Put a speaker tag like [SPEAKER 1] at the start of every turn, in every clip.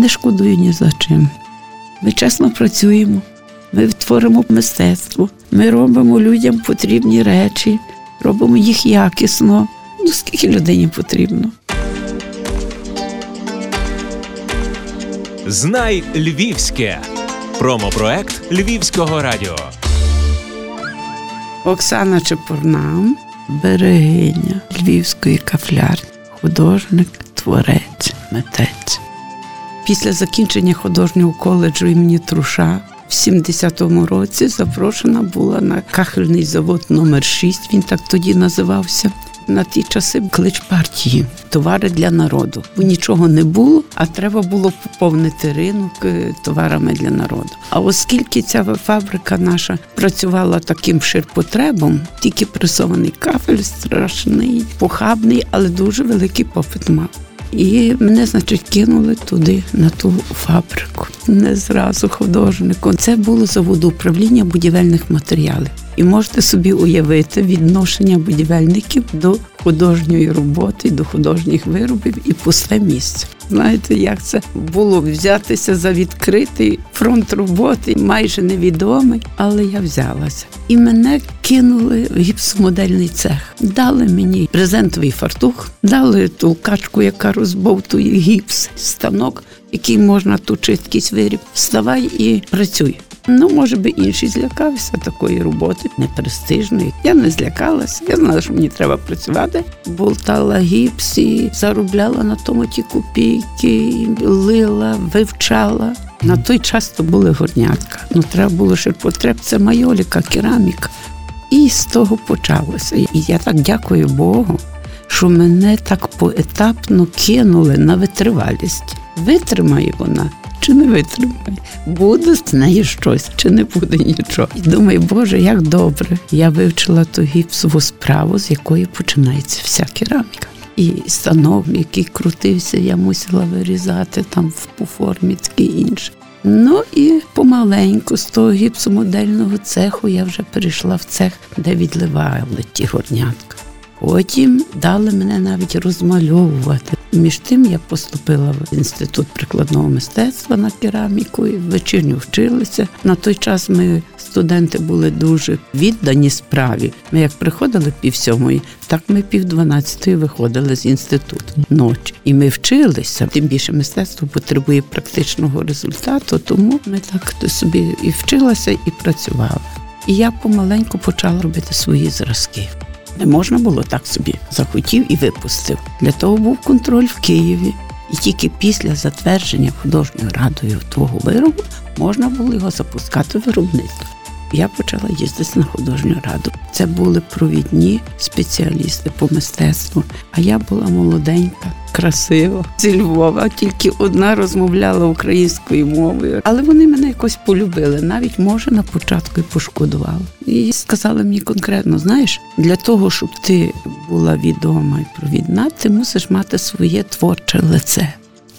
[SPEAKER 1] не шкодую ні за чим. Ми чесно працюємо, ми творимо мистецтво, ми робимо людям потрібні речі, робимо їх якісно. Ну, скільки людині потрібно.
[SPEAKER 2] Знай Львівське. Промопроект Львівського радіо.
[SPEAKER 1] Оксана Чепурна, берегиня Львівської кафлярні, художник, творець, митець. Після закінчення художнього коледжу імені Труша в 70-му році запрошена була на кахельний завод номер 6 він так тоді називався. На ті часи клич партії товари для народу, бо нічого не було, а треба було поповнити ринок е, товарами для народу. А оскільки ця фабрика наша працювала таким ширпотребом, тільки пресований кафель страшний, похабний, але дуже великий попит мав. І мене, значить, кинули туди, на ту фабрику. Не зразу художником. Це було заводу управління будівельних матеріалів. І можете собі уявити відношення будівельників до художньої роботи, до художніх виробів і пусте місце. Знаєте, як це було взятися за відкритий фронт роботи, майже невідомий, але я взялася. І мене кинули в гіпсомодельний цех. Дали мені презентовий фартух, дали ту качку, яка розбовтує гіпс, станок, який можна точити якийсь виріб. Вставай і працюй. Ну, може би, інші злякався такої роботи, непрестижної. Я не злякалася. Я знала, що мені треба працювати. Болтала гіпсі, заробляла на тому ті копійки, лила, вивчала. На той час то були горнятка. Ну, треба було ще потреб. Це майоліка, кераміка. І з того почалося. І я так дякую Богу, що мене так поетапно кинули на витривалість. Витримає вона чи не витримає, буде з нею щось, чи не буде нічого. І думаю, Боже, як добре. Я вивчила ту гіпсову справу, з якої починається вся кераміка. І станок, який крутився, я мусила вирізати там по формі таке інше. Ну і помаленьку з того гіпсомодельного цеху я вже перейшла в цех, де відливали ті горнятка. Потім дали мене навіть розмальовувати. Між тим я поступила в інститут прикладного мистецтва на кераміку і вечірню вчилися. На той час ми студенти були дуже віддані справі. Ми як приходили пів сьомої, так ми пів дванадцятої виходили з інституту ночі. І ми вчилися. Тим більше мистецтво потребує практичного результату, тому ми так собі і вчилася, і працювала. І я помаленьку почала робити свої зразки. Не можна було так собі захотів і випустив. Для того був контроль в Києві. І тільки після затвердження художньою радою твого виробу можна було його запускати в виробництво. Я почала їздити на художню раду. Це були провідні спеціалісти по мистецтву. А я була молоденька, красива зі Львова. Тільки одна розмовляла українською мовою, але вони мене якось полюбили. Навіть може на початку і пошкодували. І сказали мені конкретно: знаєш, для того, щоб ти була відома і провідна, ти мусиш мати своє творче лице.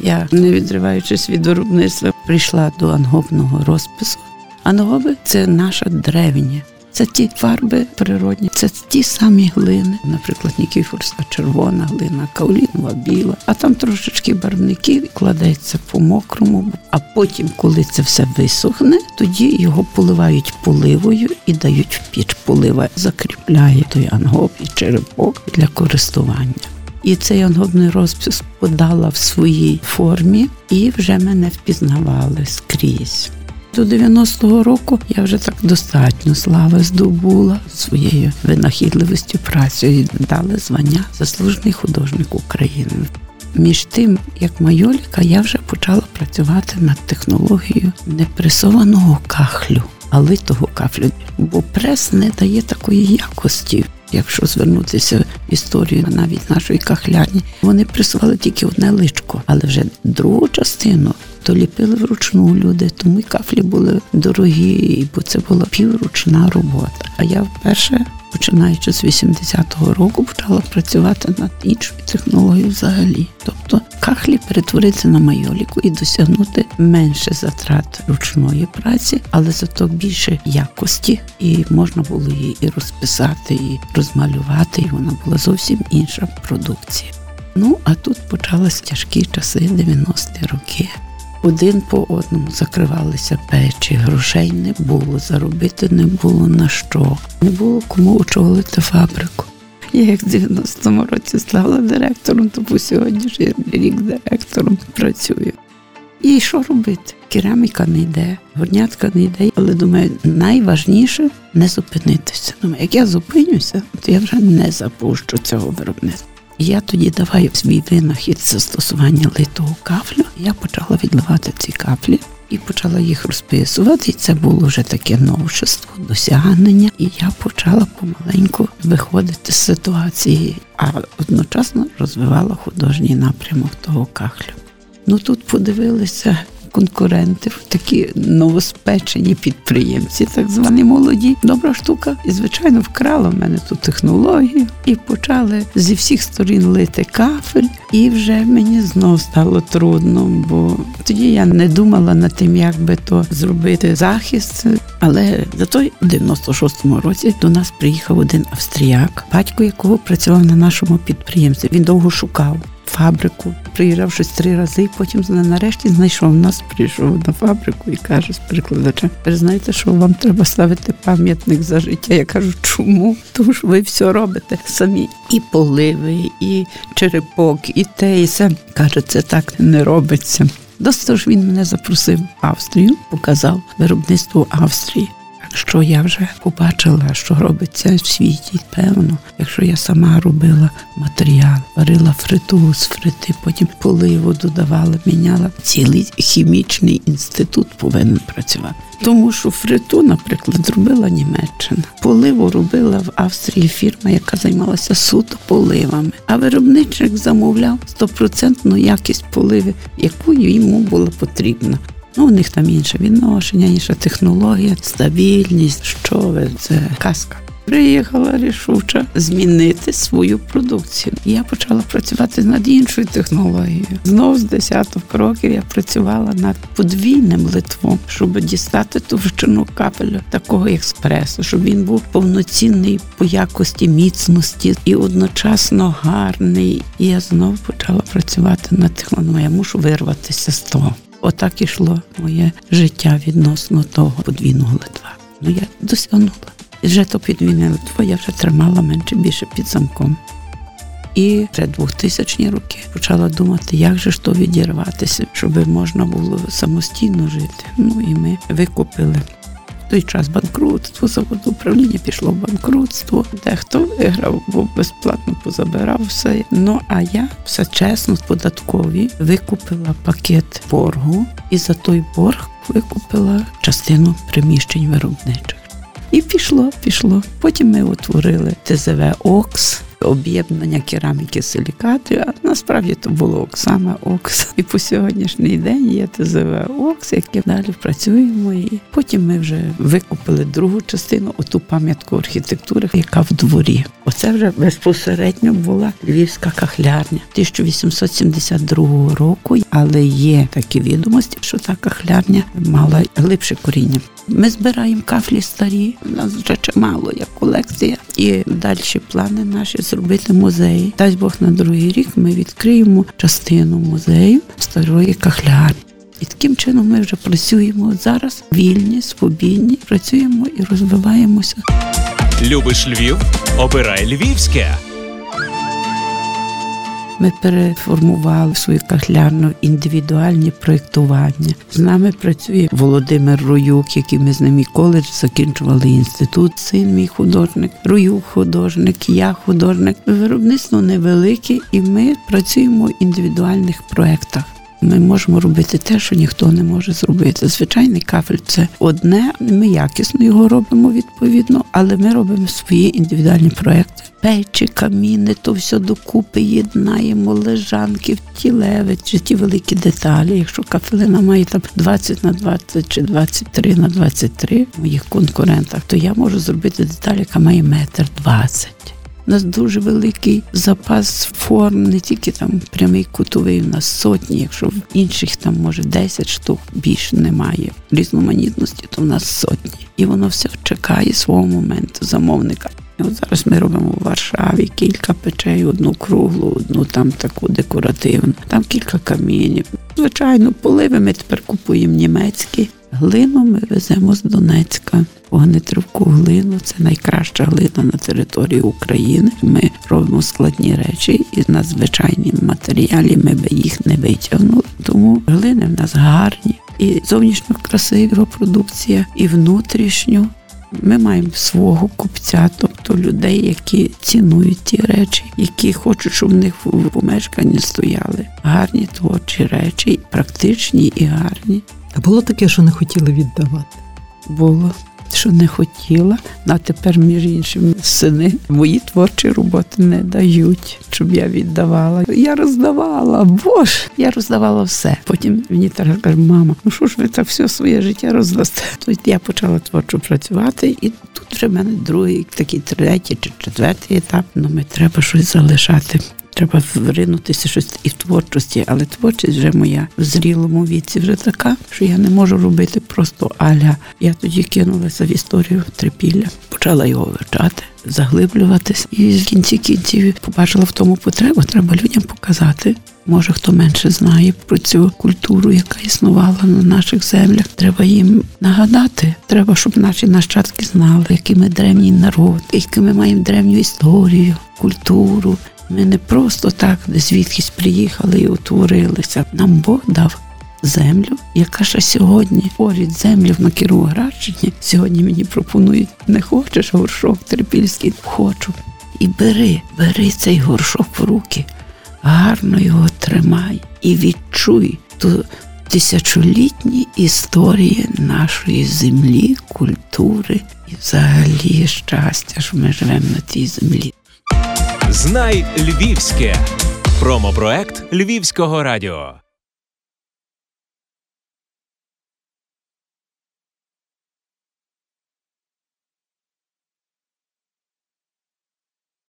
[SPEAKER 1] Я, не відриваючись від виробництва, прийшла до ангобного розпису. Ангоби це наша древня. Це ті фарби природні, це ті самі глини, наприклад, Нікіфорська червона глина, каолінова біла, а там трошечки барвників кладеться по мокрому. А потім, коли це все висохне, тоді його поливають поливою і дають в піч. Полива закріпляє той ангоб і черепок для користування. І цей ангобний розпис подала в своїй формі, і вже мене впізнавали скрізь. До 90-го року я вже так достатньо слави здобула своєю винахідливістю працею. Дали звання заслужений художник України. Між тим, як майоліка, я вже почала працювати над технологією непресованого кахлю, а литого кахлю, бо прес не дає такої якості. Якщо звернутися в історію навіть нашої кахляні, вони присували тільки одне личко, але вже другу частину то ліпили вручну люди, тому й кафлі були дорогі, бо це була півручна робота. А я вперше, починаючи з 80-го року, почала працювати над іншою технологією взагалі. Тобто кахлі перетворитися на майоліку і досягнути менше затрат ручної праці, але зато більше якості, і можна було її і розписати, і розмалювати, і вона була зовсім інша продукція. Ну а тут почались тяжкі часи 90-ті роки. Один по одному закривалися печі, грошей не було, заробити не було на що, не було кому очолити фабрику. Я як в 90-му році стала директором, то по сьогоднішній рік директором працюю. І що робити? Кераміка не йде, горнятка не йде. Але думаю, найважніше не зупинитися. Думаю, як я зупинюся, то я вже не запущу цього виробництва. Я тоді давай свій винахід застосування литого кафлю. Я почала відливати ці каплі і почала їх розписувати. І це було вже таке новшество, досягнення. І я почала помаленьку виходити з ситуації, а одночасно розвивала художній напрямок того кахлю. Ну тут подивилися конкуренти, такі новоспечені підприємці, так звані молоді. Добра штука. І, звичайно, вкрала в мене ту технологію і почали зі всіх сторін лити кафель. І вже мені знов стало трудно, бо тоді я не думала над тим, як би то зробити захист. Але зато в 96-му році до нас приїхав один австріяк, батько якого працював на нашому підприємстві. Він довго шукав фабрику. Приїжджав щось три рази, потім нарешті знайшов нас, прийшов на фабрику і каже з перекладачем: ви знаєте, що вам треба ставити пам'ятник за життя. Я кажу, чому? Тому що ви все робите самі. І поливи, і черепок, і те, і все. Каже, це так не робиться. Досить ж він мене запросив в Австрію, показав виробництво Австрії що я вже побачила, що робиться в світі. Певно, якщо я сама робила матеріал, варила фриту з фрити, потім поливу додавала, міняла. Цілий хімічний інститут повинен працювати. Тому що фриту, наприклад, робила Німеччина. Поливу робила в Австрії фірма, яка займалася суто поливами. А виробничник замовляв стопроцентну якість поливи, яку йому було потрібно. Ну, у них там інше відношення, інша технологія, стабільність. Що ви це казка. Приїхала рішуча змінити свою продукцію. Я почала працювати над іншою технологією. Знову з десяток років я працювала над подвійним литвом, щоб дістати товщину капелю такого експресу, щоб він був повноцінний по якості міцності і одночасно гарний. І я знову почала працювати над технологією. Я мушу вирватися з того. Отак ішло моє життя відносно того подвійного литва. Ну я досягнула. Вже то підвійне литво я вже тримала менше більше під замком. І вже 2000 роки почала думати, як же ж то відірватися, щоб можна було самостійно жити. Ну і ми викупили той час банкрутство, завод управління пішло в банкрутство. Дехто виграв, бо безплатно позабирав все. Ну а я все чесно, податкові викупила пакет боргу і за той борг викупила частину приміщень виробничих. І пішло, пішло. Потім ми утворили ТЗВ Окс об'єднання кераміки силікатів, а насправді то було Оксана Окс. І по сьогоднішній день є ТЗВ Окс, яке далі працюємо. І потім ми вже викупили другу частину, оту пам'ятку архітектури, яка в дворі. Оце вже безпосередньо була львівська кахлярня 1872 року, але є такі відомості, що та кахлярня мала глибше коріння. Ми збираємо кафлі старі, у нас вже чимало як колекція, і далі плани наші зробити музей. Дасть Бог на другий рік ми відкриємо частину музею старої кахлярні. І таким чином ми вже працюємо зараз вільні, свобідні, працюємо і розвиваємося.
[SPEAKER 2] Любиш Львів? Обирай Львівське.
[SPEAKER 1] Ми переформували свою кахлярну індивідуальні проєктування. З нами працює Володимир Руюк, який ми з ним і коледж закінчували інститут. Син мій художник, Руюк художник, я художник. Виробництво невелике, і ми працюємо в індивідуальних проєктах. Ми можемо робити те, що ніхто не може зробити. Звичайний кафель це одне. Ми якісно його робимо відповідно, але ми робимо свої індивідуальні проекти. Печі, каміни, то все докупи єднаємо, лежанки, втілевич, ті великі деталі. Якщо кафелина має там 20 на 20 чи 23 на 23 в моїх конкурентах, то я можу зробити деталь, яка має метр двадцять. У нас дуже великий запас форм, не тільки там прямий кутовий, у нас сотні, якщо в інших там може 10 штук більше немає різноманітності, то в нас сотні. І воно все чекає свого моменту замовника. От зараз ми робимо в Варшаві кілька печей, одну круглу, одну там таку декоративну, там кілька камінів. Звичайно, поливи ми тепер купуємо німецькі. Глину ми веземо з Донецька. Вогнетривку глину це найкраща глина на території України. Ми робимо складні речі, і на звичайній матеріалі ми би їх не витягнули. Тому глини в нас гарні, і зовнішньо красива продукція, і внутрішньо. Ми маємо свого купця, тобто людей, які цінують ті речі, які хочуть, щоб в них в помешканні стояли гарні творчі речі, практичні і гарні.
[SPEAKER 3] А було таке, що не хотіли віддавати.
[SPEAKER 1] Було, що не хотіла, а тепер, між іншим, сини мої творчі роботи не дають, щоб я віддавала. Я роздавала, боже, я роздавала все. Потім мені Тарас каже, мама, ну що ж ви так все своє життя роздасте? То я почала творчо працювати, і тут вже в мене другий, такий третій чи четвертий етап. Ну, ми треба щось залишати. Треба вринутися щось і в творчості, але творчість вже моя в зрілому віці вже така, що я не можу робити просто аля. Я тоді кинулася в історію трипілля, почала його вивчати, заглиблюватись, і в кінці кінців побачила в тому потребу. Треба людям показати. Може, хто менше знає про цю культуру, яка існувала на наших землях. Треба їм нагадати. Треба, щоб наші нащадки знали, який ми древній народ, яку ми маємо древню історію, культуру. Ми не просто так звідкись приїхали і утворилися. Нам Бог дав землю, яка ще сьогодні поряд землю на Кіровоградщині. Сьогодні мені пропонують, не хочеш горшок трипільський, хочу. І бери, бери цей горшок в руки, гарно його тримай і відчуй ту тисячолітні історії нашої землі, культури і взагалі щастя, що ми живемо на цій землі.
[SPEAKER 2] Знай Львівське. Промопроект Львівського радіо.